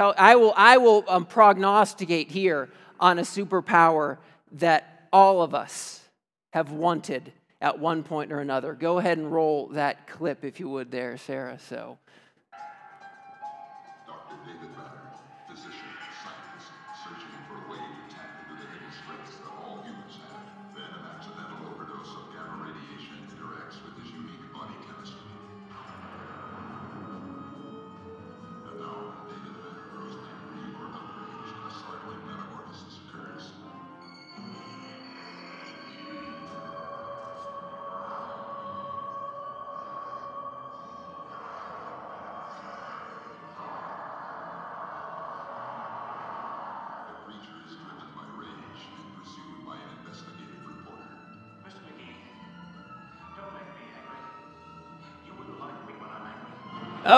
I will, I will um, prognosticate here on a superpower that all of us have wanted at one point or another. Go ahead and roll that clip, if you would, there, Sarah. So.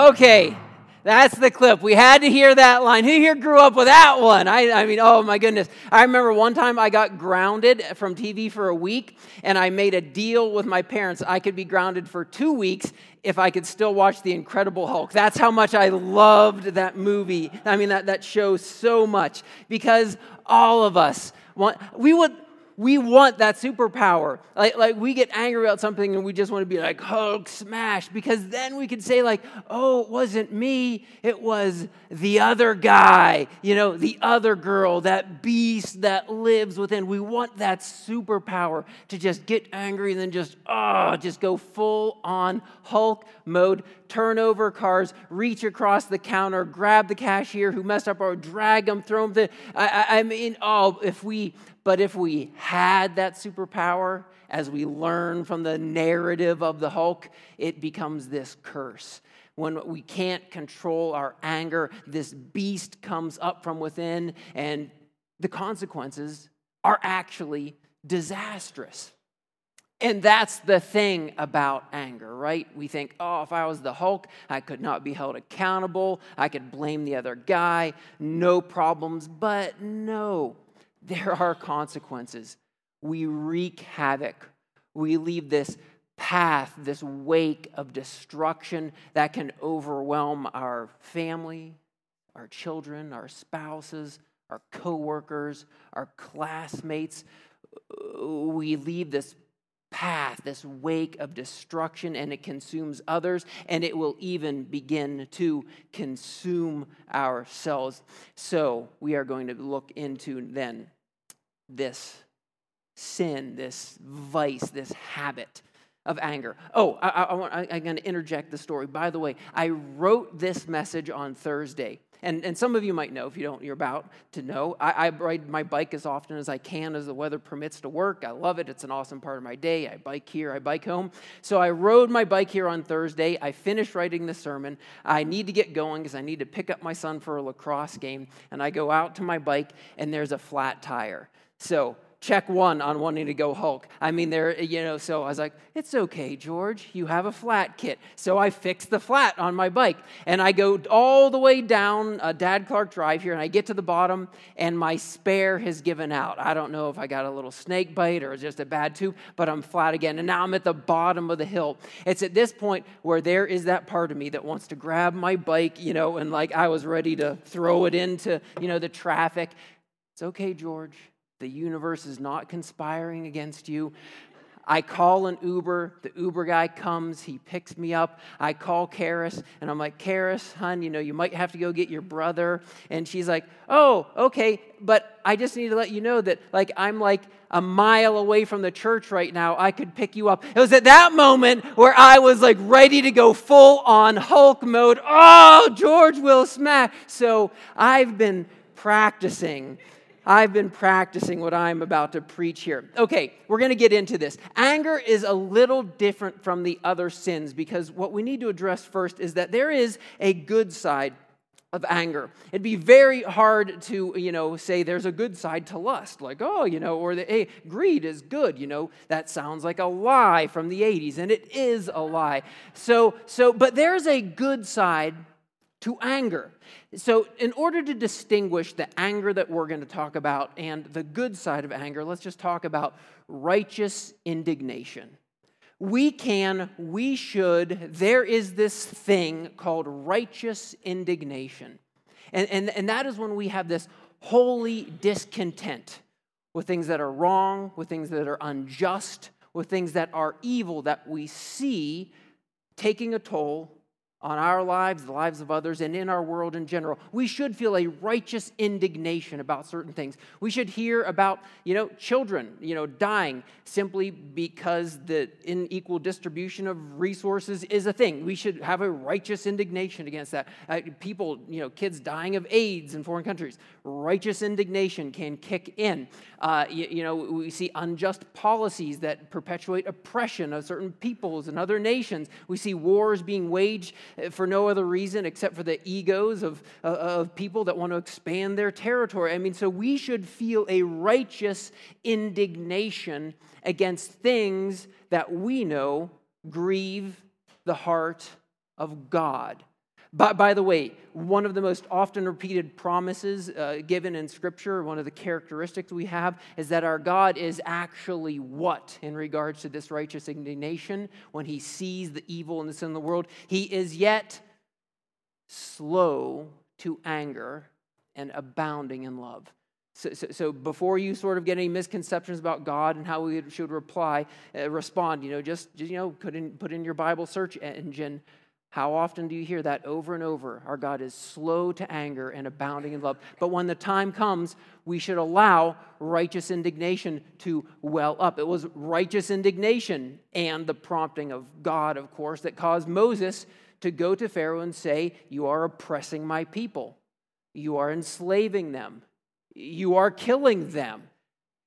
Okay, that's the clip. We had to hear that line. Who here grew up with that one? I, I, mean, oh my goodness. I remember one time I got grounded from TV for a week, and I made a deal with my parents. I could be grounded for two weeks if I could still watch The Incredible Hulk. That's how much I loved that movie. I mean, that, that show so much because all of us want, we would, we want that superpower. Like, like we get angry about something and we just want to be like, Hulk smash, because then we can say, like, oh, it wasn't me, it was the other guy, you know, the other girl, that beast that lives within. We want that superpower to just get angry and then just, oh, just go full on Hulk mode, turn over cars, reach across the counter, grab the cashier who messed up, or drag them, throw them. To, I, I mean, oh, if we but if we had that superpower, as we learn from the narrative of the Hulk, it becomes this curse. When we can't control our anger, this beast comes up from within, and the consequences are actually disastrous. And that's the thing about anger, right? We think, oh, if I was the Hulk, I could not be held accountable. I could blame the other guy, no problems. But no, there are consequences. We wreak havoc. We leave this path, this wake of destruction that can overwhelm our family, our children, our spouses, our coworkers, our classmates. We leave this path, this wake of destruction, and it consumes others, and it will even begin to consume ourselves. So, we are going to look into then this sin, this vice, this habit of anger. Oh, I, I, I I'm going to interject the story. By the way, I wrote this message on Thursday. And, and some of you might know if you don't, you're about to know. I, I ride my bike as often as I can as the weather permits to work. I love it. It's an awesome part of my day. I bike here, I bike home. So I rode my bike here on Thursday. I finished writing the sermon. I need to get going because I need to pick up my son for a lacrosse game. And I go out to my bike, and there's a flat tire. So check one on wanting to go Hulk. I mean, there, you know, so I was like, it's okay, George, you have a flat kit. So I fixed the flat on my bike and I go all the way down uh, Dad Clark Drive here and I get to the bottom and my spare has given out. I don't know if I got a little snake bite or just a bad tube, but I'm flat again. And now I'm at the bottom of the hill. It's at this point where there is that part of me that wants to grab my bike, you know, and like I was ready to throw it into, you know, the traffic. It's okay, George. The universe is not conspiring against you. I call an Uber. The Uber guy comes. He picks me up. I call Karis, and I'm like, Karis, hon, you know, you might have to go get your brother. And she's like, Oh, okay, but I just need to let you know that, like, I'm like a mile away from the church right now. I could pick you up. It was at that moment where I was like ready to go full on Hulk mode. Oh, George will smack. So I've been practicing I've been practicing what I'm about to preach here. Okay, we're going to get into this. Anger is a little different from the other sins because what we need to address first is that there is a good side of anger. It'd be very hard to, you know, say there's a good side to lust, like, oh, you know, or the hey, greed is good, you know. That sounds like a lie from the 80s, and it is a lie. So, so, but there's a good side to anger. So, in order to distinguish the anger that we're going to talk about and the good side of anger, let's just talk about righteous indignation. We can, we should, there is this thing called righteous indignation. And, and, and that is when we have this holy discontent with things that are wrong, with things that are unjust, with things that are evil that we see taking a toll on our lives, the lives of others, and in our world in general. We should feel a righteous indignation about certain things. We should hear about, you know, children, you know, dying simply because the unequal distribution of resources is a thing. We should have a righteous indignation against that. Uh, people, you know, kids dying of AIDS in foreign countries. Righteous indignation can kick in. Uh, you, you know, we see unjust policies that perpetuate oppression of certain peoples and other nations. We see wars being waged for no other reason except for the egos of, uh, of people that want to expand their territory. I mean, so we should feel a righteous indignation against things that we know grieve the heart of God. By, by the way, one of the most often repeated promises uh, given in Scripture, one of the characteristics we have, is that our God is actually what in regards to this righteous indignation when he sees the evil and the sin in the world? He is yet slow to anger and abounding in love. So, so, so, before you sort of get any misconceptions about God and how we should reply, uh, respond, you know, just, just, you know, put in, put in your Bible search engine how often do you hear that over and over? Our God is slow to anger and abounding in love. But when the time comes, we should allow righteous indignation to well up. It was righteous indignation and the prompting of God, of course, that caused Moses to go to Pharaoh and say, You are oppressing my people, you are enslaving them, you are killing them.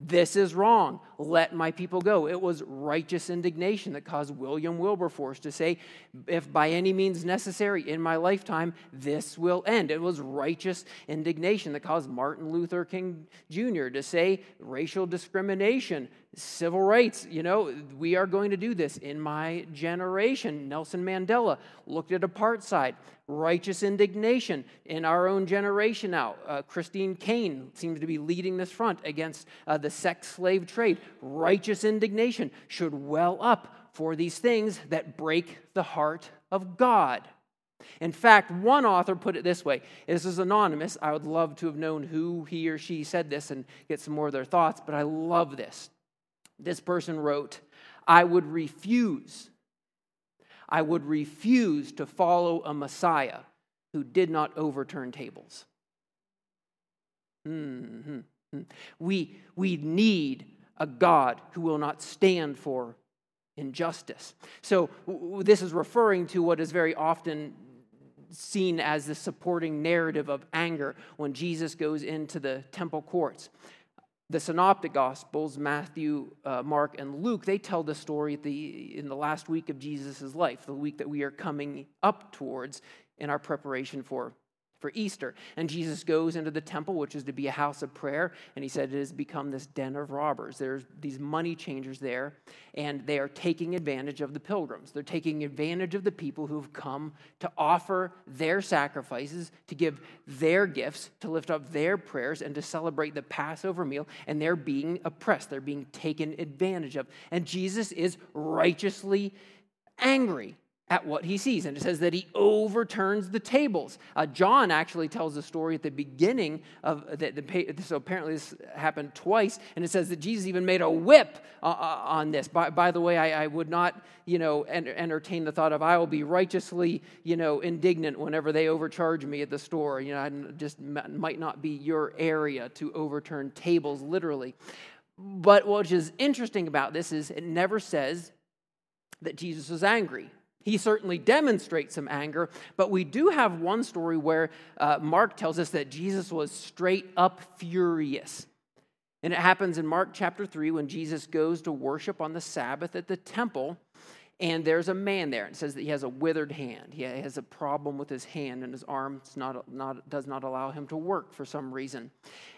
This is wrong. Let my people go. It was righteous indignation that caused William Wilberforce to say, if by any means necessary in my lifetime, this will end. It was righteous indignation that caused Martin Luther King Jr. to say, racial discrimination, civil rights, you know, we are going to do this in my generation. Nelson Mandela looked at apartheid righteous indignation in our own generation now. Uh, Christine Caine seems to be leading this front against uh, the sex slave trade. Righteous indignation should well up for these things that break the heart of God. In fact, one author put it this way. This is anonymous. I would love to have known who he or she said this and get some more of their thoughts, but I love this. This person wrote, I would refuse I would refuse to follow a Messiah who did not overturn tables. Mm-hmm. We, we need a God who will not stand for injustice. So, this is referring to what is very often seen as the supporting narrative of anger when Jesus goes into the temple courts the synoptic gospels matthew uh, mark and luke they tell the story the, in the last week of jesus' life the week that we are coming up towards in our preparation for for Easter. And Jesus goes into the temple, which is to be a house of prayer, and he said it has become this den of robbers. There's these money changers there, and they are taking advantage of the pilgrims. They're taking advantage of the people who've come to offer their sacrifices, to give their gifts, to lift up their prayers, and to celebrate the Passover meal, and they're being oppressed. They're being taken advantage of. And Jesus is righteously angry at what he sees. And it says that he overturns the tables. Uh, John actually tells a story at the beginning of that. The, so apparently this happened twice, and it says that Jesus even made a whip uh, uh, on this. By, by the way, I, I, would not, you know, entertain the thought of I will be righteously, you know, indignant whenever they overcharge me at the store. You know, I just might not be your area to overturn tables, literally. But what is interesting about this is it never says that Jesus was angry. He certainly demonstrates some anger, but we do have one story where uh, Mark tells us that Jesus was straight up furious. And it happens in Mark chapter 3 when Jesus goes to worship on the Sabbath at the temple, and there's a man there. It says that he has a withered hand. He has a problem with his hand, and his arm not, not, does not allow him to work for some reason.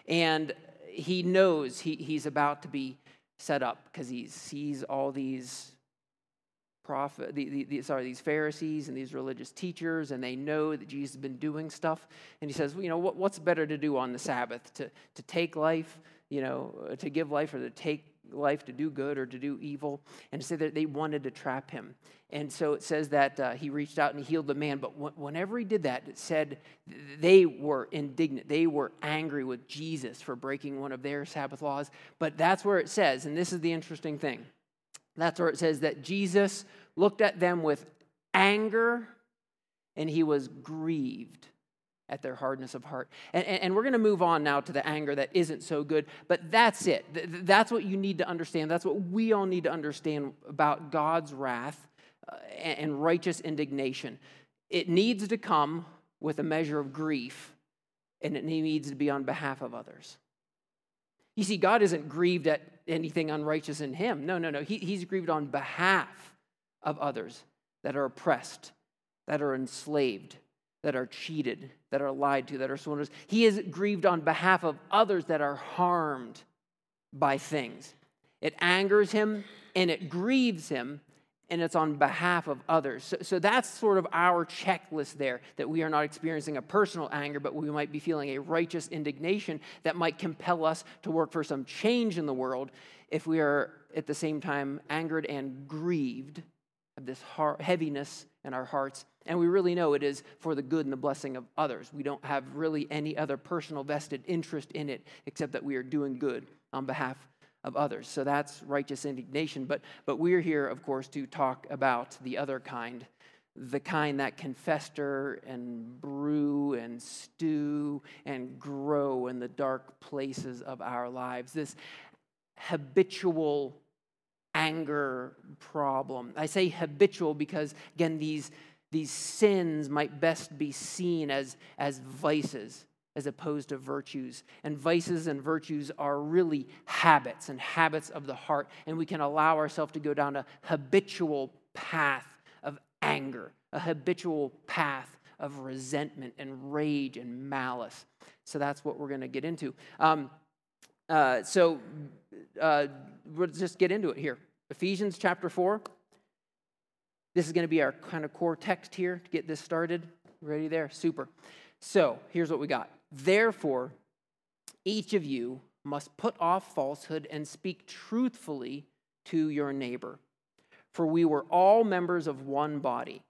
And he knows he, he's about to be set up because he sees all these prophet, the, the, the, sorry, these Pharisees and these religious teachers, and they know that Jesus has been doing stuff. And he says, well, you know, what, what's better to do on the Sabbath? To, to take life, you know, to give life or to take life to do good or to do evil, and say that they wanted to trap him. And so it says that uh, he reached out and he healed the man. But wh- whenever he did that, it said they were indignant. They were angry with Jesus for breaking one of their Sabbath laws. But that's where it says, and this is the interesting thing that's where it says that Jesus looked at them with anger and he was grieved at their hardness of heart. And, and, and we're going to move on now to the anger that isn't so good, but that's it. That's what you need to understand. That's what we all need to understand about God's wrath uh, and righteous indignation. It needs to come with a measure of grief, and it needs to be on behalf of others. You see, God isn't grieved at anything unrighteous in him. No, no, no. He, he's grieved on behalf of others that are oppressed, that are enslaved, that are cheated, that are lied to, that are swindlers. He is grieved on behalf of others that are harmed by things. It angers him and it grieves him, and it's on behalf of others. So, so, that's sort of our checklist there that we are not experiencing a personal anger, but we might be feeling a righteous indignation that might compel us to work for some change in the world if we are at the same time angered and grieved of this heaviness in our hearts. And we really know it is for the good and the blessing of others. We don't have really any other personal vested interest in it except that we are doing good on behalf of others. So that's righteous indignation. But, but we're here, of course, to talk about the other kind, the kind that can fester and brew and stew and grow in the dark places of our lives. This habitual anger problem. I say habitual because, again, these, these sins might best be seen as, as vices as opposed to virtues. And vices and virtues are really habits and habits of the heart. And we can allow ourselves to go down a habitual path of anger, a habitual path of resentment and rage and malice. So that's what we're going to get into. Um, uh, so uh, we'll just get into it here. Ephesians chapter 4. This is going to be our kind of core text here to get this started. Ready there? Super. So here's what we got. Therefore, each of you must put off falsehood and speak truthfully to your neighbor. For we were all members of one body.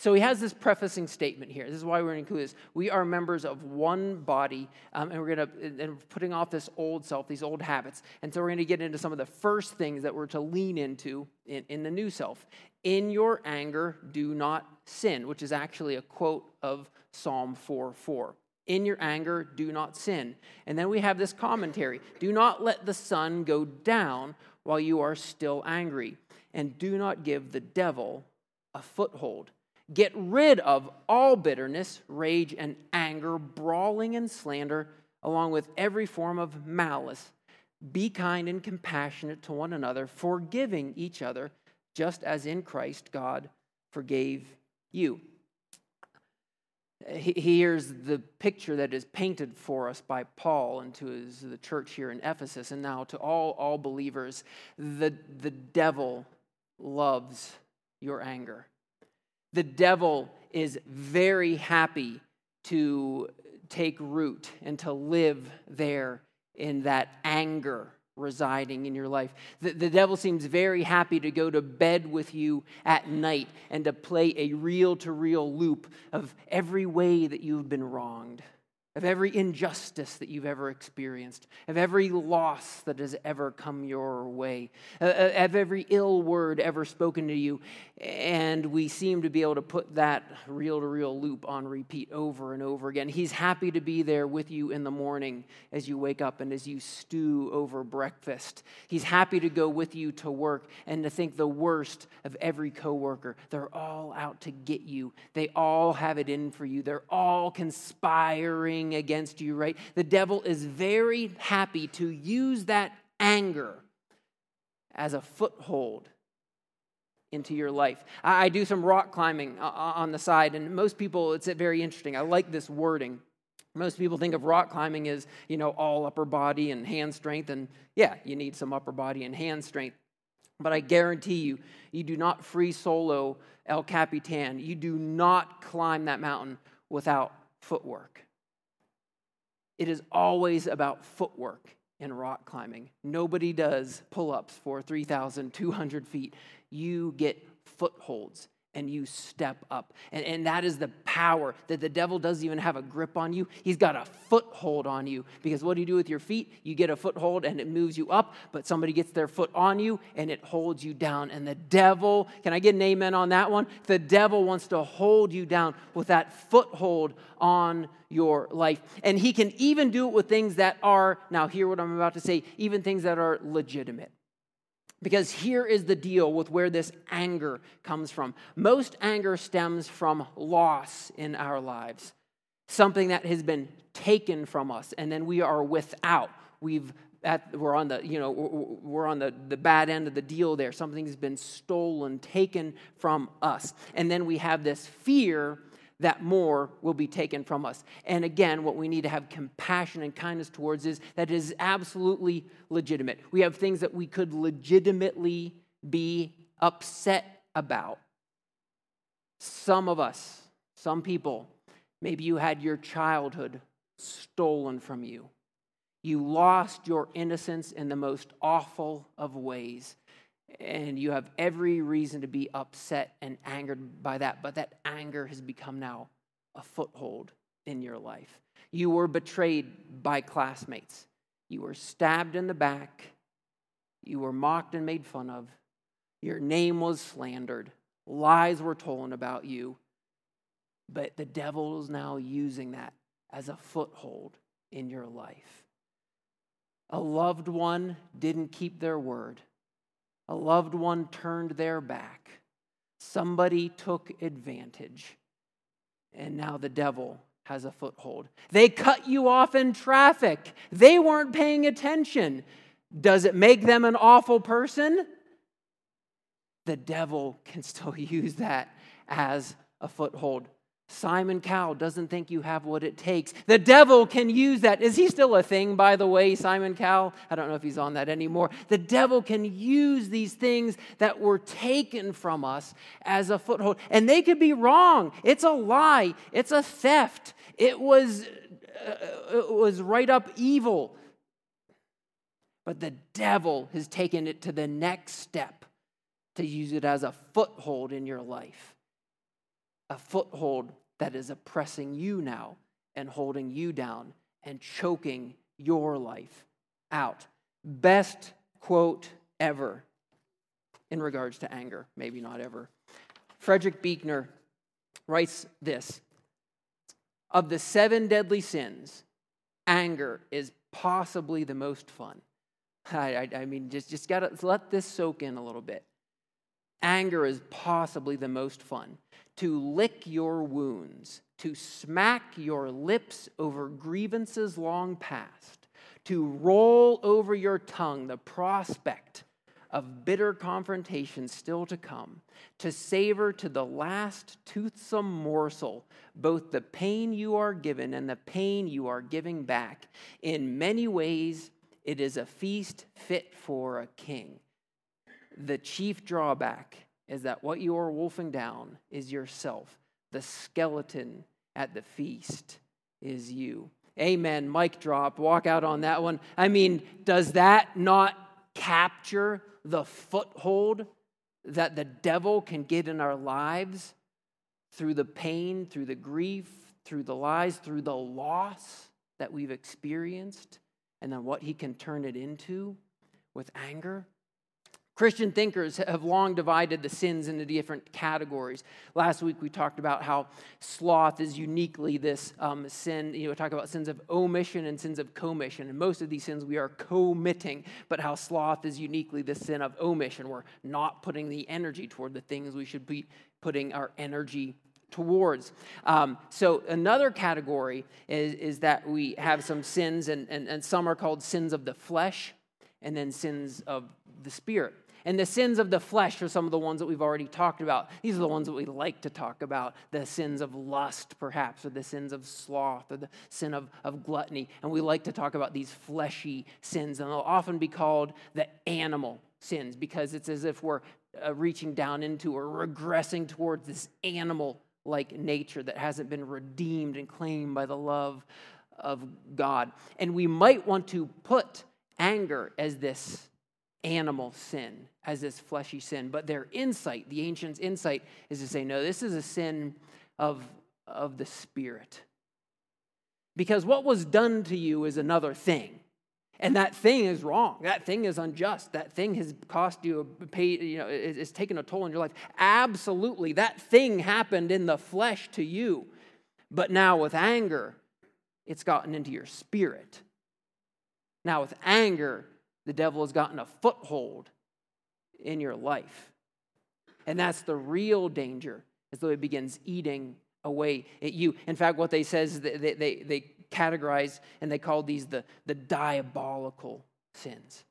So he has this prefacing statement here. This is why we're going to include this. We are members of one body, um, and we're going to and putting off this old self, these old habits. And so we're going to get into some of the first things that we're to lean into in, in the new self. In your anger, do not sin, which is actually a quote of Psalm 4 4. In your anger, do not sin. And then we have this commentary Do not let the sun go down while you are still angry, and do not give the devil a foothold. Get rid of all bitterness, rage, and anger, brawling and slander, along with every form of malice. Be kind and compassionate to one another, forgiving each other, just as in Christ God forgave you here's the picture that is painted for us by Paul and to his, the church here in Ephesus, and now to all, all believers. The, the devil loves your anger. The devil is very happy to take root and to live there in that anger residing in your life. The, the devil seems very happy to go to bed with you at night and to play a reel to reel loop of every way that you've been wronged of every injustice that you've ever experienced, of every loss that has ever come your way, uh, uh, of every ill word ever spoken to you. And we seem to be able to put that reel to reel loop on repeat over and over again. He's happy to be there with you in the morning as you wake up and as you stew over breakfast. He's happy to go with you to work and to think the worst of every coworker. They're all out to get you, they all have it in for you, they're all conspiring against you, right? The devil is very happy to use that anger as a foothold into your life. I do some rock climbing uh, uh, on the side, and most people, it's very interesting. I like this wording. Most people think of rock climbing as, you know, all upper body and hand strength, and yeah, you need some upper body and hand strength. But I guarantee you, you do not free solo El Capitan. You do not climb that mountain without footwork. It is always about footwork in rock climbing. Nobody does pull ups for 3,200 feet. You get footholds and you step up. And, and that is the power that the devil doesn't even have a grip on you. He's got a foothold on you. Because what do you do with your feet? You get a foothold and it moves you up, but somebody gets their foot on you and it holds you down. And the devil, can I get an amen on that one? The devil wants to hold you down with that foothold on your life. And he can even do it with things that are, now hear what I'm about to say, even things that are legitimate. Because here is the deal with where this anger comes from. Most anger stems from loss in our lives, something that has been taken from us, and then we are without. We've at, we're on the you know we're on the, the bad end of the deal there something's been stolen taken from us and then we have this fear that more will be taken from us. And again, what we need to have compassion and kindness towards is that it is absolutely legitimate. We have things that we could legitimately be upset about. Some of us, some people, maybe you had your childhood stolen from you. You lost your innocence in the most awful of ways and you have every reason to be upset and angered by that, but that anger has become now a foothold in your life. You were betrayed by classmates, you were stabbed in the back, you were mocked and made fun of, your name was slandered, lies were told about you, but the devil is now using that as a foothold in your life. A loved one didn't keep their word a loved one turned their back. Somebody took advantage. And now the devil has a foothold. They cut you off in traffic. They weren't paying attention. Does it make them an awful person? The devil can still use that as a foothold. Simon Cowell doesn't think you have what it takes. The devil can use that. Is he still a thing, by the way, Simon Cowell? I don't know if he's on that anymore. The devil can use these things that were taken from us as a foothold. And they could be wrong. It's a lie, it's a theft. It was, uh, it was right up evil. But the devil has taken it to the next step to use it as a foothold in your life a foothold that is oppressing you now and holding you down and choking your life out. Best quote ever in regards to anger, maybe not ever. Frederick Buechner writes this Of the seven deadly sins, anger is possibly the most fun. I, I, I mean, just, just gotta let this soak in a little bit. Anger is possibly the most fun to lick your wounds, to smack your lips over grievances long past, to roll over your tongue the prospect of bitter confrontation still to come, to savor to the last toothsome morsel both the pain you are given and the pain you are giving back. In many ways, it is a feast fit for a king. The chief drawback is that what you are wolfing down is yourself. The skeleton at the feast is you. Amen. Mic drop. Walk out on that one. I mean, does that not capture the foothold that the devil can get in our lives through the pain, through the grief, through the lies, through the loss that we've experienced, and then what he can turn it into with anger? Christian thinkers have long divided the sins into different categories. Last week we talked about how sloth is uniquely this um, sin. You know, we talk about sins of omission and sins of commission. And most of these sins we are committing, but how sloth is uniquely the sin of omission. We're not putting the energy toward the things we should be putting our energy towards. Um, so, another category is, is that we have some sins, and, and, and some are called sins of the flesh, and then sins of the spirit. And the sins of the flesh are some of the ones that we've already talked about. These are the ones that we like to talk about the sins of lust, perhaps, or the sins of sloth, or the sin of, of gluttony. And we like to talk about these fleshy sins, and they'll often be called the animal sins because it's as if we're uh, reaching down into or regressing towards this animal like nature that hasn't been redeemed and claimed by the love of God. And we might want to put anger as this animal sin, as this fleshy sin. But their insight, the ancients' insight, is to say, no, this is a sin of, of the spirit. Because what was done to you is another thing. And that thing is wrong. That thing is unjust. That thing has cost you, pay, you know, it's taken a toll on your life. Absolutely. That thing happened in the flesh to you. But now with anger, it's gotten into your spirit. Now with anger, the devil has gotten a foothold in your life. And that's the real danger, as though it begins eating away at you. In fact, what they says they, they, they categorize and they call these the, the diabolical sins.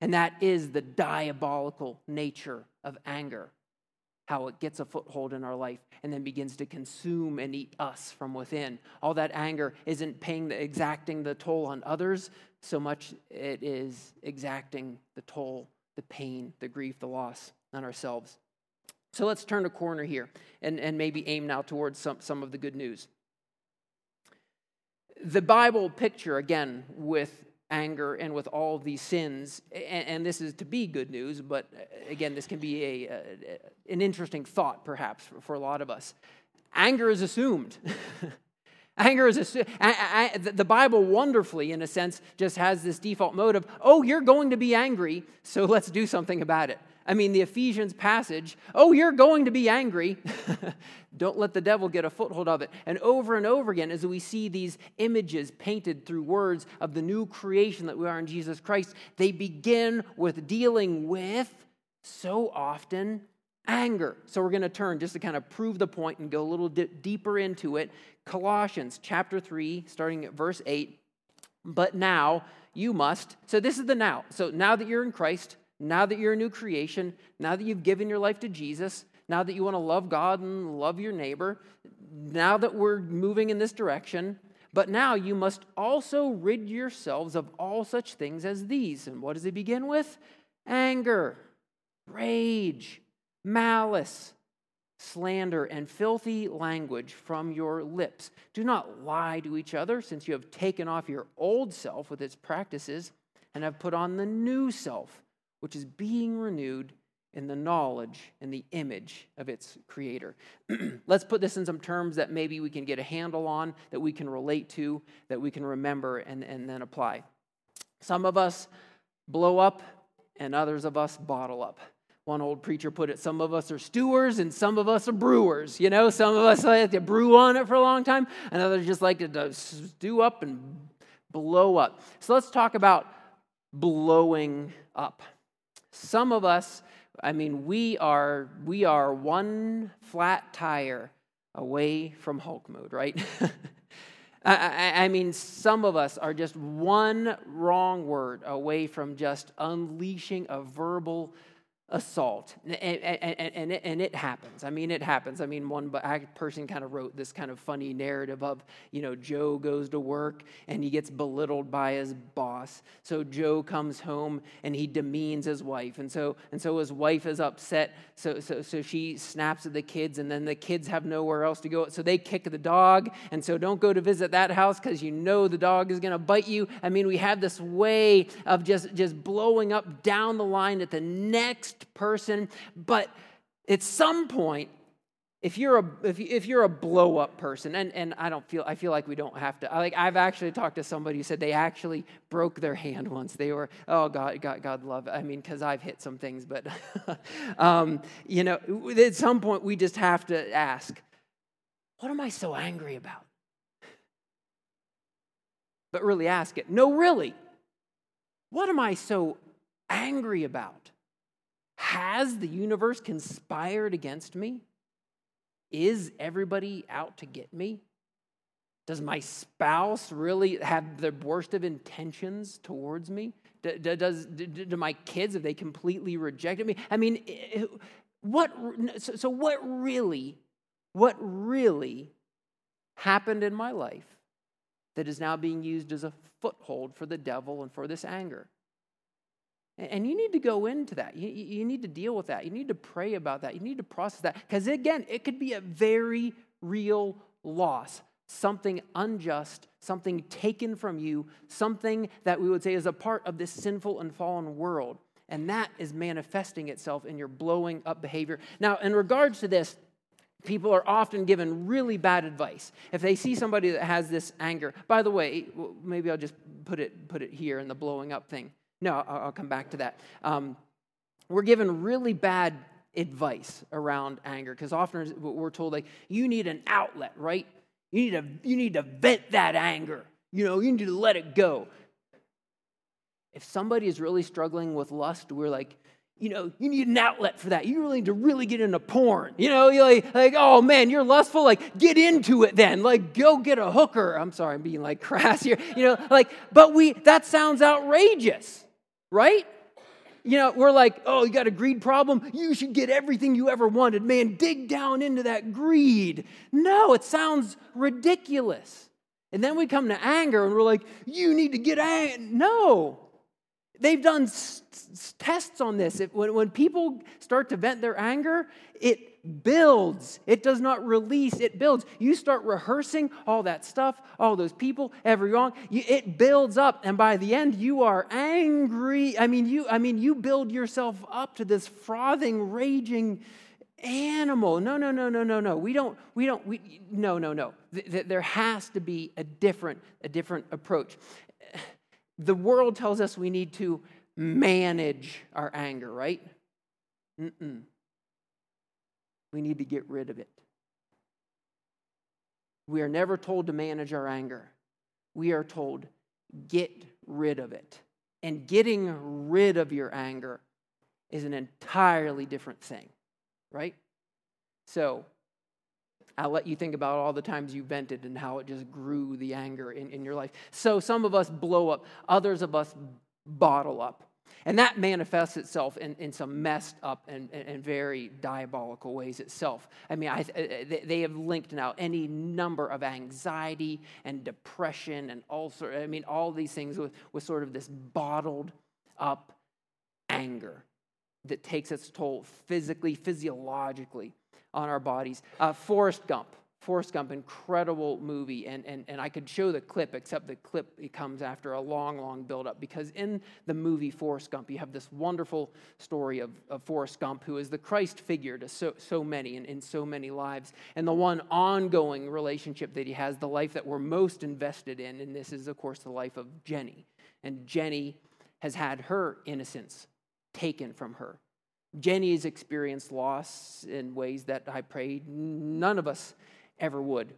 And that is the diabolical nature of anger, how it gets a foothold in our life and then begins to consume and eat us from within. All that anger isn't paying the exacting the toll on others so much it is exacting the toll, the pain, the grief, the loss on ourselves. So let's turn a corner here and, and maybe aim now towards some, some of the good news. The Bible picture, again, with anger and with all these sins, and, and this is to be good news, but again, this can be a, a an interesting thought perhaps for, for a lot of us. Anger is assumed. Anger is a, the Bible wonderfully, in a sense, just has this default mode of, oh, you're going to be angry, so let's do something about it. I mean, the Ephesians passage, oh, you're going to be angry. Don't let the devil get a foothold of it. And over and over again, as we see these images painted through words of the new creation that we are in Jesus Christ, they begin with dealing with so often anger. So we're going to turn just to kind of prove the point and go a little di- deeper into it. Colossians chapter 3, starting at verse 8. But now you must. So this is the now. So now that you're in Christ, now that you're a new creation, now that you've given your life to Jesus, now that you want to love God and love your neighbor, now that we're moving in this direction, but now you must also rid yourselves of all such things as these. And what does he begin with? Anger, rage, malice, slander, and filthy language from your lips. Do not lie to each other, since you have taken off your old self with its practices and have put on the new self, which is being renewed in the knowledge and the image of its creator. Let's put this in some terms that maybe we can get a handle on, that we can relate to, that we can remember and, and then apply. Some of us blow up, and others of us bottle up. One old preacher put it some of us are stewers and some of us are brewers. You know, some of us like to brew on it for a long time, and others just like to stew up and blow up. So let's talk about blowing up. Some of us, I mean, we are we are one flat tire away from Hulk mode, right? I, I, mean, some of us are just one wrong word away from just unleashing a verbal assault. And, and, and, it, and, it, happens. I mean it happens. I mean one person kind of wrote this kind of funny narrative of you know joe goes to work and he gets belittled by his boss. So joe comes home and he demeans his wife. And so and so his wife is upset. So so, so she snaps at the kids and then the kids have nowhere else to go. So they kick the dog. And so don't go to visit that house because you know the dog is going to bite you. I mean we have this way of just just blowing up down the line at the next next person. But at some point, if you're a if, if you're a blow up person and, and i don't feel i feel like we don't have to like i've actually talked to somebody who said they actually broke their hand once they were oh god god god love it i mean because i've hit some things but um, you know at some point we just have to ask what am i so angry about but really ask it no really what am i so angry about has the universe conspired against me? Is everybody out to get me? Does my spouse really have the worst of intentions towards me? Does, do my kids, have they completely rejected me? I mean, what, so what really, what really happened in my life that is now being used as a foothold for the devil and for this anger? And you need to go into that. You, need to deal with that. You need to pray about that. You need to process that. Because again, it could be a very real loss. something unjust, something taken from you, something that we would say is a part of this sinful and fallen world. And that is manifesting itself in your blowing up behavior. Now, in regards to this, people are often given really bad advice if they see somebody that has this anger by the way maybe i'll just put it put it here in the blowing up thing no i'll, come back to that um, we're given really bad advice around anger because often we're told like you need an outlet right you need to you need to vent that anger you know you need to let it go if somebody is really struggling with lust we're like you know, you need an outlet for that. You really need to really get into porn. You know, you're like, like, oh man, you're lustful. Like, get into it then. Like, go get a hooker. I'm sorry, I'm being like crass here. You know, like, but we, that sounds outrageous, right? You know, we're like, oh, you got a greed problem? You should get everything you ever wanted. Man, dig down into that greed. No, it sounds ridiculous. And then we come to anger and we're like, you need to get angry. No, They've done s- s- tests on this. It, when, when people start to vent their anger, it builds. It does not release, it builds. You start rehearsing all that stuff, all those people, every wrong. You, it builds up, and by the end, you are angry. I mean, you. I mean, you build yourself up to this frothing, raging animal. No, no, no, no, no, no. We don't. We don't. We no, no, no. There has to be a different, a different approach the world tells us we need to manage our anger, right? Mm-mm. We need to get rid of it. We are never told to manage our anger. We are told, get rid of it. And getting rid of your anger is an entirely different thing, right? So, I'll let you think about all the times you vented and how it just grew the anger in, in your life. So some of us blow up, others of us bottle up. And that manifests itself in, in some messed up and, and, very diabolical ways itself. I mean, I, they have linked now any number of anxiety and depression and ulcer. I mean, all these things with, with sort of this bottled up anger that takes its toll physically, physiologically on our bodies. Uh, Forrest Gump. Forrest Gump, incredible movie, and, and, and I could show the clip, except the clip it comes after a long, long buildup. Because in the movie Forrest Gump, you have this wonderful story of, of Forrest Gump, who is the Christ figure to so, so many and in so many lives. And the one ongoing relationship that he has, the life that we're most invested in, and this is, of course, the life of Jenny. And Jenny has had her innocence taken from her. Jenny's experienced loss in ways that I pray none of us ever would.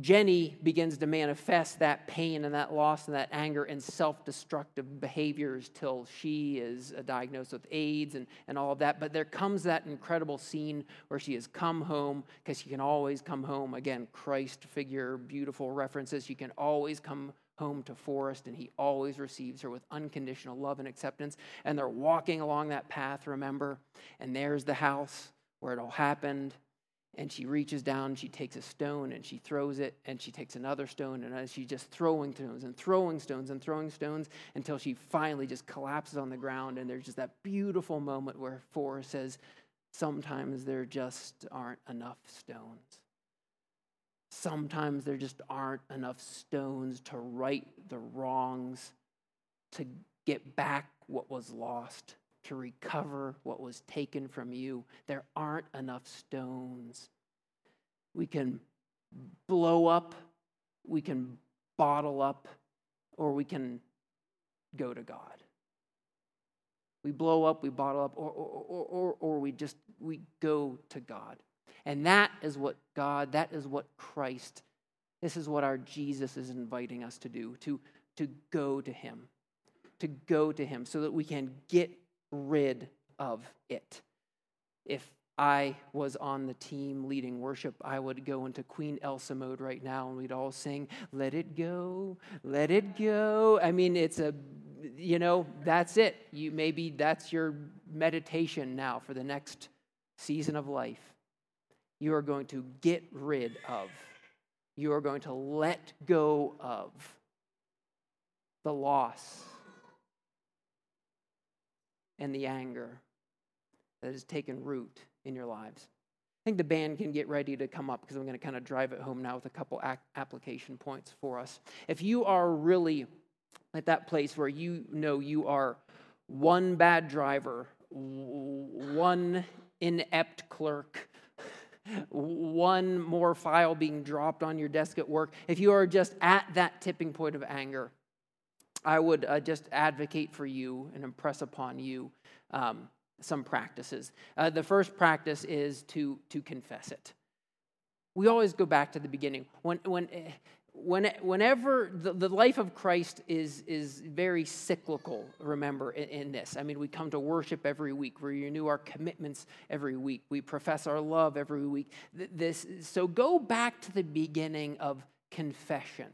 Jenny begins to manifest that pain and that loss and that anger and self destructive behaviors till she is diagnosed with AIDS and, and all of that. But there comes that incredible scene where she has come home because she can always come home. Again, Christ figure, beautiful references. She can always come home to Forrest, and he always receives her with unconditional love and acceptance. And they're walking along that path, remember? And there's the house where it all happened. And she reaches down, she takes a stone and she throws it, and she takes another stone, and she's just throwing stones and throwing stones and throwing stones until she finally just collapses on the ground. And there's just that beautiful moment where Forrest says, Sometimes there just aren't enough stones. Sometimes there just aren't enough stones to right the wrongs, to get back what was lost, to recover what was taken from you. There aren't enough stones. We can blow up, we can bottle up, or we can go to God. We blow up, we bottle up, or, or, or, or, we just we go to God. And that is what God, that is what Christ, this is what our Jesus is inviting us to do, to, to go to Him, to go to Him so that we can get rid of it. If I was on the team leading worship, I would go into Queen Elsa mode right now and we'd all sing, Let it go, let it go. I mean, it's a, you know, that's it. You maybe that's your meditation now for the next season of life you are going to get rid of, you are going to let go of the loss and the anger that has taken root in your lives. I think the band can get ready to come up because I'm going to kind of drive it home now with a couple application points for us. If you are really at that place where you know you are one bad driver, one inept clerk, one more file being dropped on your desk at work, if you are just at that tipping point of anger, I would uh, just advocate for you and impress upon you um, some practices. Uh, the first practice is to, to confess it. We always go back to the beginning. When, when, eh, when, whenever the, the life of Christ is, is very cyclical, remember, in, in, this. I mean, we come to worship every week. We renew our commitments every week. We profess our love every week. This, so go back to the beginning of confession.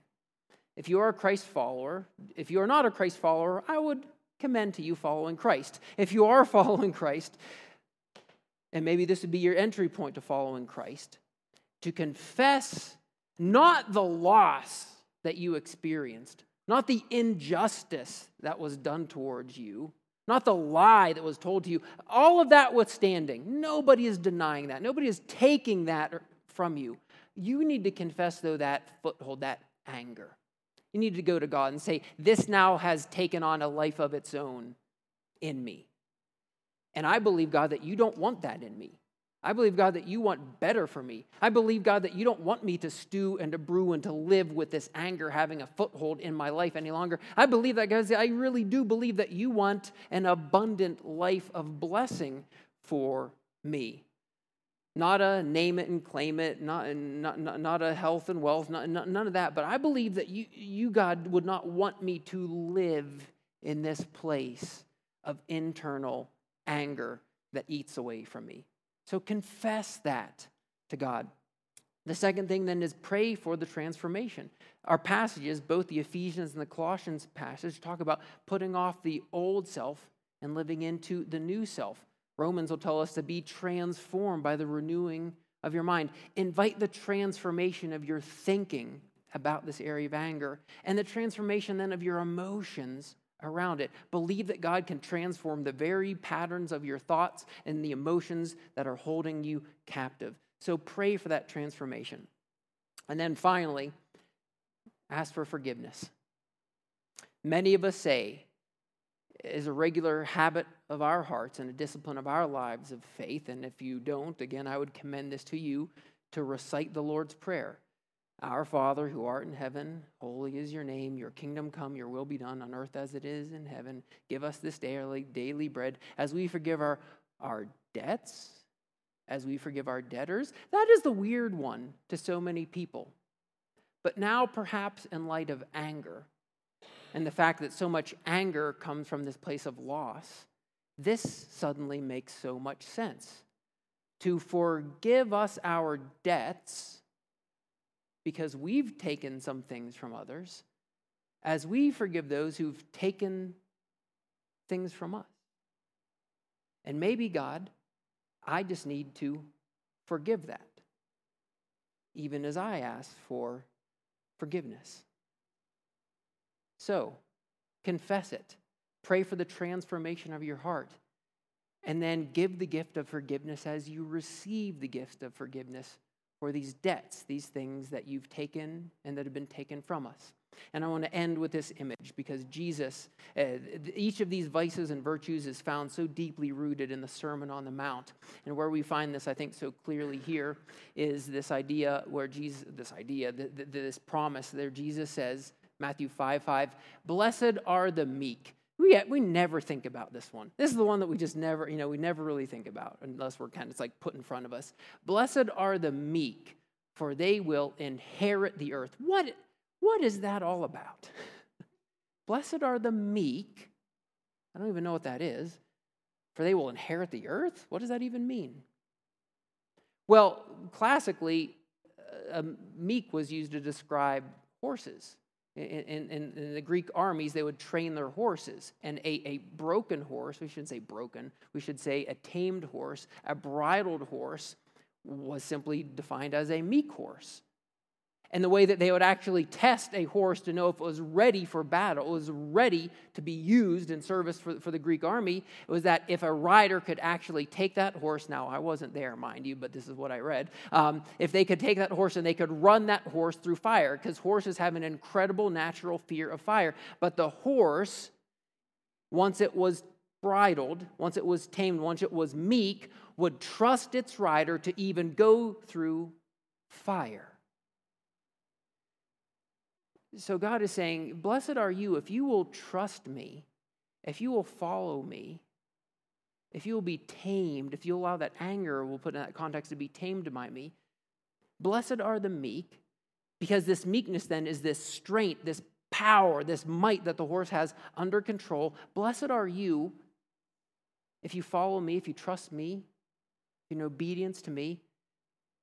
If you are a Christ follower, if you are not a Christ follower, I would commend to you following Christ. If you are following Christ, and maybe this would be your entry point to following Christ, to confess not the loss that you experienced, not the injustice that was done towards you, not the lie that was told to you. All of that withstanding, nobody is denying that. Nobody is taking that from you. You need to confess, though, that foothold, that anger. You need to go to God and say, This now has taken on a life of its own in me. And I believe, God, that you don't want that in me. I believe, God, that you want better for me. I believe, God, that you don't want me to stew and to brew and to live with this anger having a foothold in my life any longer. I believe that, God, I really do believe that you want an abundant life of blessing for me. Not a name it and claim it, not, not, not, not a health and wealth, not, not, none of that. But I believe that you, you, God, would not want me to live in this place of internal anger that eats away from me. So confess that to God. The second thing then is pray for the transformation. Our passages, both the Ephesians and the Colossians passage, talk about putting off the old self and living into the new self. Romans will tell us to be transformed by the renewing of your mind. Invite the transformation of your thinking about this area of anger and the transformation then of your emotions around it. Believe that God can transform the very patterns of your thoughts and the emotions that are holding you captive. So pray for that transformation. And then finally, ask for forgiveness. Many of us say, is a regular habit of our hearts and a discipline of our lives of faith. And if you don't, again, I would commend this to you to recite the Lord's Prayer. Our Father who art in heaven, holy is your name. Your kingdom come, your will be done on earth as it is in heaven. Give us this daily, daily bread as we forgive our, our debts, as we forgive our debtors. That is the weird one to so many people. But now, perhaps in light of anger and the fact that so much anger comes from this place of loss, this suddenly makes so much sense. To forgive us our debts because we've taken some things from others as we forgive those who've taken things from us. And maybe, God, I just need to forgive that, even as I ask for forgiveness. So, confess it. Pray for the transformation of your heart. And then give the gift of forgiveness as you receive the gift of forgiveness for these debts, these things that you've taken and that have been taken from us. And I want to end with this image because Jesus, uh, each of these vices and virtues is found so deeply rooted in the Sermon on the Mount. And where we find this, I think, so clearly here is this idea where Jesus, this idea, this promise there, Jesus says, Matthew 5 5, blessed are the meek. We, we never think about this one. This is the one that we just never, you know, we never really think about unless we're kind of, it's like put in front of us. Blessed are the meek, for they will inherit the earth. What, what is that all about? Blessed are the meek. I don't even know what that is. For they will inherit the earth? What does that even mean? Well, classically, uh, meek was used to describe horses. In, in, in, the Greek armies, they would train their horses. And a, a broken horse, we shouldn't say broken, we should say a tamed horse, a bridled horse, was simply defined as a meek horse. And the way that they would actually test a horse to know if it was ready for battle, was ready to be used in service for, for the Greek army, was that if a rider could actually take that horse, now I wasn't there, mind you, but this is what I read, um, if they could take that horse and they could run that horse through fire, because horses have an incredible natural fear of fire. But the horse, once it was bridled, once it was tamed, once it was meek, would trust its rider to even go through fire. So God is saying, Blessed are you if you will trust me, if you will follow me, if you will be tamed, if you allow that anger, we'll put in that context, to be tamed by me. Blessed are the meek, because this meekness then is this strength, this power, this might that the horse has under control. Blessed are you if you follow me, if you trust me, in obedience to me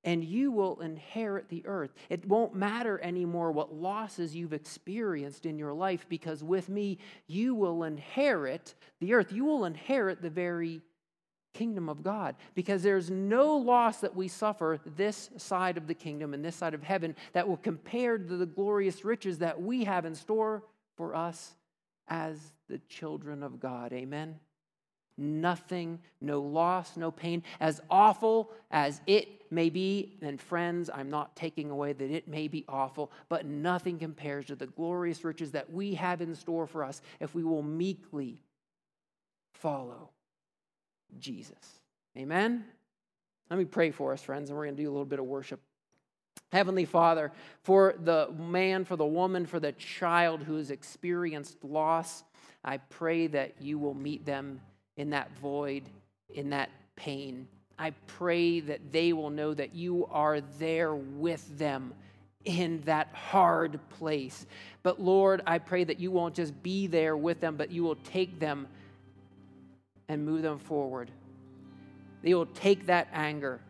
and you will inherit the earth. It won't matter anymore what losses you've experienced in your life because with me, you will inherit the earth. You will inherit the very kingdom of God because there's no loss that we suffer this side of the kingdom and this side of heaven that will compare to the glorious riches that we have in store for us as the children of God. Amen nothing, no loss, no pain. As awful as it may be, and friends, I'm not taking away that it may be awful, but nothing compares to the glorious riches that we have in store for us if we will meekly follow Jesus. Amen? Let me pray for us, friends, and we're going to do a little bit of worship. Heavenly Father, for the man, for the woman, for the child who has experienced loss, I pray that you will meet them in that void, in that pain. I pray that they will know that you are there with them in that hard place. But Lord, I pray that you won't just be there with them, but you will take them and move them forward. They will take that anger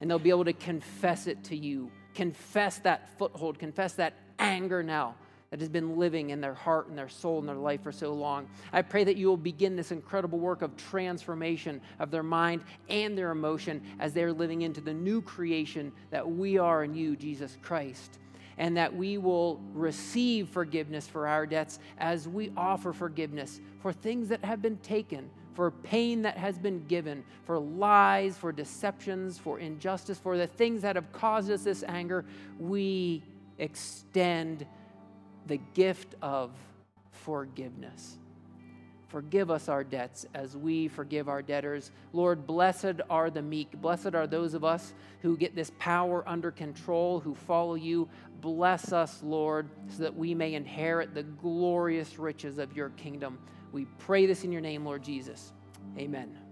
and they'll be able to confess it to you. Confess that foothold, confess that anger now that has been living in their heart and their soul and their life for so long. I pray that you will begin this incredible work of transformation of their mind and their emotion as they're living into the new creation that we are in you, Jesus Christ. And that we will receive forgiveness for our debts as we offer forgiveness for things that have been taken, for pain that has been given, for lies, for deceptions, for injustice, for the things that have caused us this anger. We extend the gift of forgiveness. Forgive us our debts as we forgive our debtors. Lord, blessed are the meek. Blessed are those of us who get this power under control, who follow you. Bless us, Lord, so that we may inherit the glorious riches of your kingdom. We pray this in your name, Lord Jesus. Amen.